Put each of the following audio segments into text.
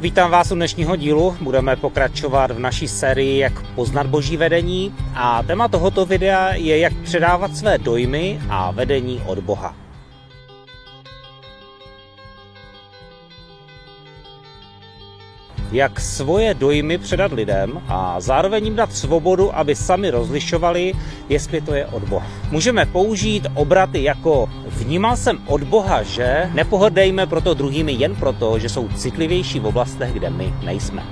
Vítám vás u dnešního dílu. Budeme pokračovat v naší sérii Jak poznat boží vedení a téma tohoto videa je jak předávat své dojmy a vedení od Boha. Jak svoje dojmy předat lidem a zároveň jim dát svobodu, aby sami rozlišovali, jestli to je od Boha. Můžeme použít obraty jako vnímal jsem od Boha, že nepohodejme proto druhými jen proto, že jsou citlivější v oblastech, kde my nejsme.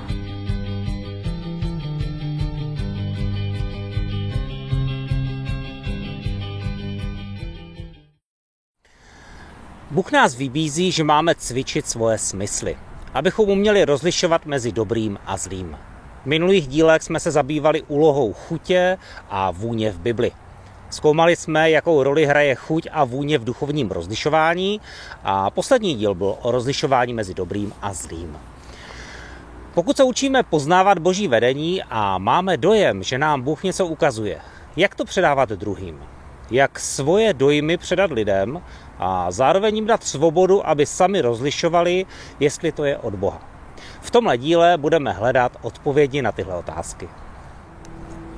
Bůh nás vybízí, že máme cvičit svoje smysly abychom uměli rozlišovat mezi dobrým a zlým. V minulých dílech jsme se zabývali úlohou chutě a vůně v Bibli. Zkoumali jsme, jakou roli hraje chuť a vůně v duchovním rozlišování a poslední díl byl o rozlišování mezi dobrým a zlým. Pokud se učíme poznávat boží vedení a máme dojem, že nám Bůh něco ukazuje, jak to předávat druhým? Jak svoje dojmy předat lidem a zároveň jim dát svobodu, aby sami rozlišovali, jestli to je od Boha. V tomhle díle budeme hledat odpovědi na tyhle otázky.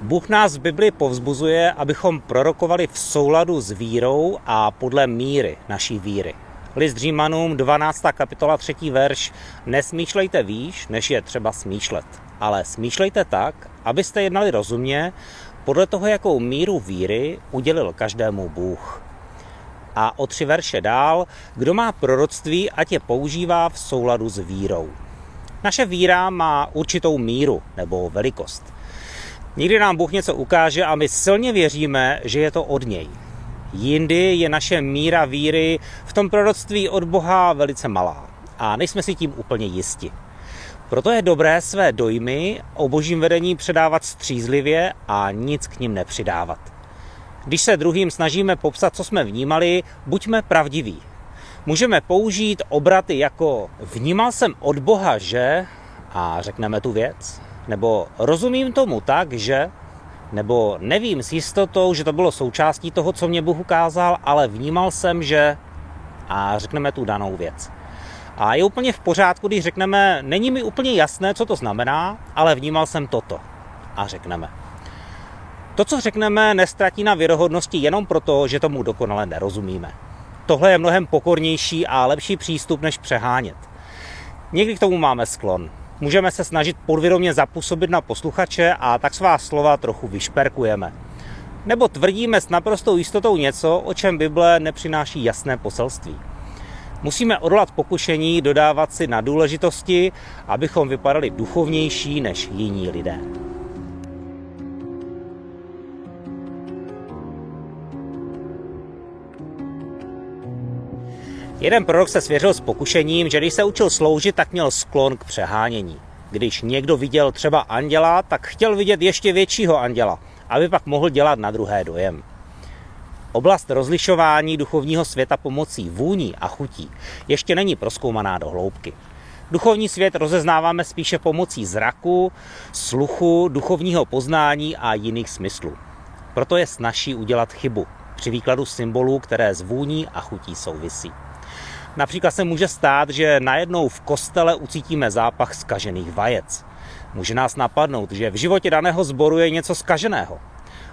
Bůh nás v Bibli povzbuzuje, abychom prorokovali v souladu s vírou a podle míry naší víry. List Římanům 12. kapitola 3. verš Nesmýšlejte výš, než je třeba smýšlet, ale smýšlejte tak, abyste jednali rozumně, podle toho, jakou míru víry udělil každému Bůh a o tři verše dál, kdo má proroctví, ať je používá v souladu s vírou. Naše víra má určitou míru nebo velikost. Nikdy nám Bůh něco ukáže a my silně věříme, že je to od něj. Jindy je naše míra víry v tom proroctví od Boha velice malá a nejsme si tím úplně jisti. Proto je dobré své dojmy o božím vedení předávat střízlivě a nic k ním nepřidávat. Když se druhým snažíme popsat, co jsme vnímali, buďme pravdiví. Můžeme použít obraty jako vnímal jsem od Boha, že a řekneme tu věc, nebo rozumím tomu tak, že nebo nevím s jistotou, že to bylo součástí toho, co mě Bůh ukázal, ale vnímal jsem, že a řekneme tu danou věc. A je úplně v pořádku, když řekneme, není mi úplně jasné, co to znamená, ale vnímal jsem toto. A řekneme. To, co řekneme, nestratí na věrohodnosti jenom proto, že tomu dokonale nerozumíme. Tohle je mnohem pokornější a lepší přístup, než přehánět. Někdy k tomu máme sklon. Můžeme se snažit podvědomě zapůsobit na posluchače a tak svá slova trochu vyšperkujeme. Nebo tvrdíme s naprostou jistotou něco, o čem Bible nepřináší jasné poselství. Musíme odolat pokušení dodávat si na důležitosti, abychom vypadali duchovnější než jiní lidé. Jeden prorok se svěřil s pokušením, že když se učil sloužit, tak měl sklon k přehánění. Když někdo viděl třeba anděla, tak chtěl vidět ještě většího anděla, aby pak mohl dělat na druhé dojem. Oblast rozlišování duchovního světa pomocí vůní a chutí ještě není proskoumaná do hloubky. Duchovní svět rozeznáváme spíše pomocí zraku, sluchu, duchovního poznání a jiných smyslů. Proto je snažší udělat chybu při výkladu symbolů, které s vůní a chutí souvisí. Například se může stát, že najednou v kostele ucítíme zápach skažených vajec. Může nás napadnout, že v životě daného sboru je něco skaženého.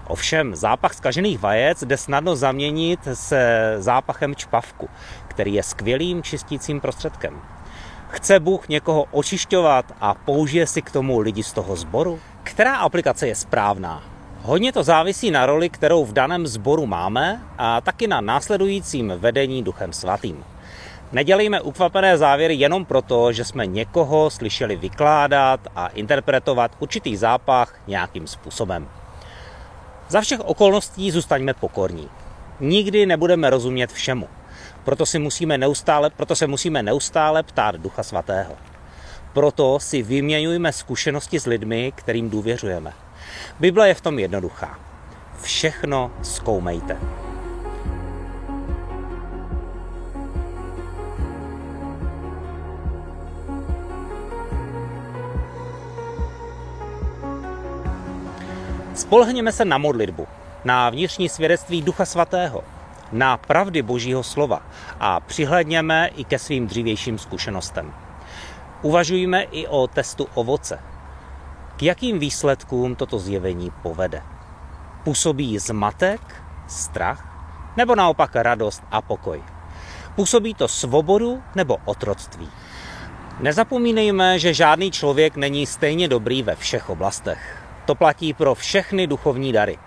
Ovšem, zápach skažených vajec jde snadno zaměnit se zápachem čpavku, který je skvělým čistícím prostředkem. Chce Bůh někoho očišťovat a použije si k tomu lidi z toho sboru? Která aplikace je správná? Hodně to závisí na roli, kterou v daném sboru máme a taky na následujícím vedení Duchem Svatým. Nedělejme ukvapené závěry jenom proto, že jsme někoho slyšeli vykládat a interpretovat určitý zápach nějakým způsobem. Za všech okolností zůstaňme pokorní. Nikdy nebudeme rozumět všemu. Proto, si musíme neustále, proto se musíme neustále ptát Ducha Svatého. Proto si vyměňujeme zkušenosti s lidmi, kterým důvěřujeme. Bible je v tom jednoduchá. Všechno zkoumejte. Spolehněme se na modlitbu, na vnitřní svědectví Ducha Svatého, na pravdy Božího slova a přihledněme i ke svým dřívějším zkušenostem. Uvažujme i o testu ovoce. K jakým výsledkům toto zjevení povede? Působí zmatek, strach, nebo naopak radost a pokoj? Působí to svobodu nebo otroctví? Nezapomínejme, že žádný člověk není stejně dobrý ve všech oblastech. To platí pro všechny duchovní dary.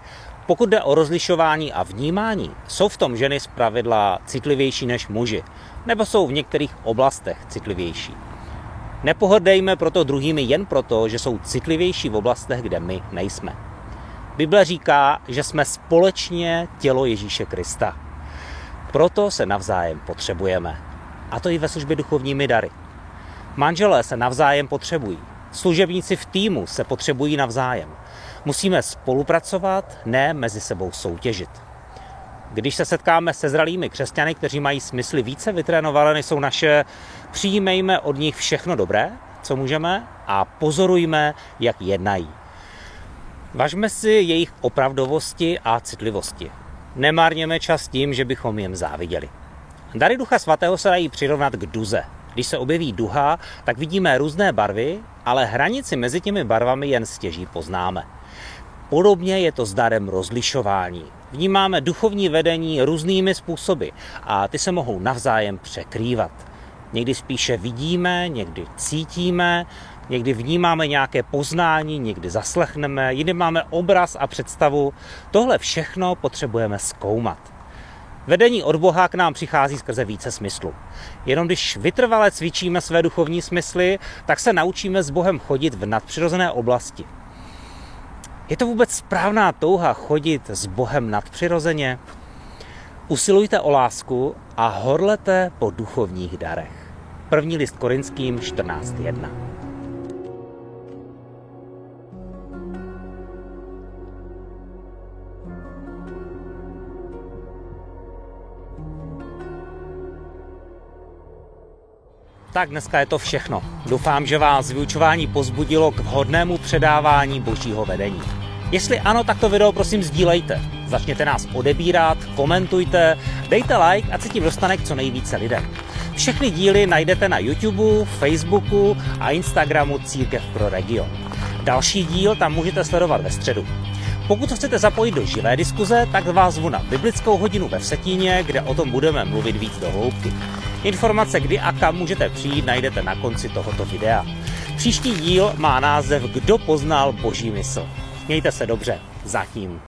Pokud jde o rozlišování a vnímání, jsou v tom ženy zpravidla citlivější než muži, nebo jsou v některých oblastech citlivější. Nepohrdejme proto druhými jen proto, že jsou citlivější v oblastech, kde my nejsme. Bible říká, že jsme společně tělo Ježíše Krista. Proto se navzájem potřebujeme. A to i ve službě duchovními dary. Manželé se navzájem potřebují. Služebníci v týmu se potřebují navzájem. Musíme spolupracovat, ne mezi sebou soutěžit. Když se setkáme se zralými křesťany, kteří mají smysly více vytrénované, než jsou naše, přijímejme od nich všechno dobré, co můžeme, a pozorujme, jak jednají. Važme si jejich opravdovosti a citlivosti. Nemárněme čas tím, že bychom jim záviděli. Dary Ducha Svatého se dají přirovnat k duze. Když se objeví duha, tak vidíme různé barvy, ale hranici mezi těmi barvami jen stěží poznáme. Podobně je to s darem rozlišování. Vnímáme duchovní vedení různými způsoby a ty se mohou navzájem překrývat. Někdy spíše vidíme, někdy cítíme, někdy vnímáme nějaké poznání, někdy zaslechneme, jindy máme obraz a představu. Tohle všechno potřebujeme zkoumat. Vedení od Boha k nám přichází skrze více smyslů. Jenom když vytrvale cvičíme své duchovní smysly, tak se naučíme s Bohem chodit v nadpřirozené oblasti. Je to vůbec správná touha chodit s Bohem nadpřirozeně? Usilujte o lásku a horlete po duchovních darech. První list Korinským 14.1 Tak dneska je to všechno. Doufám, že vás vyučování pozbudilo k vhodnému předávání božího vedení. Jestli ano, tak to video prosím sdílejte. Začněte nás odebírat, komentujte, dejte like a se tím dostane k co nejvíce lidem. Všechny díly najdete na YouTube, Facebooku a Instagramu Církev pro region. Další díl tam můžete sledovat ve středu. Pokud chcete zapojit do živé diskuze, tak vás zvu na biblickou hodinu ve Vsetíně, kde o tom budeme mluvit víc do hloubky. Informace, kdy a kam můžete přijít, najdete na konci tohoto videa. Příští díl má název Kdo poznal boží mysl. Mějte se dobře. Zatím.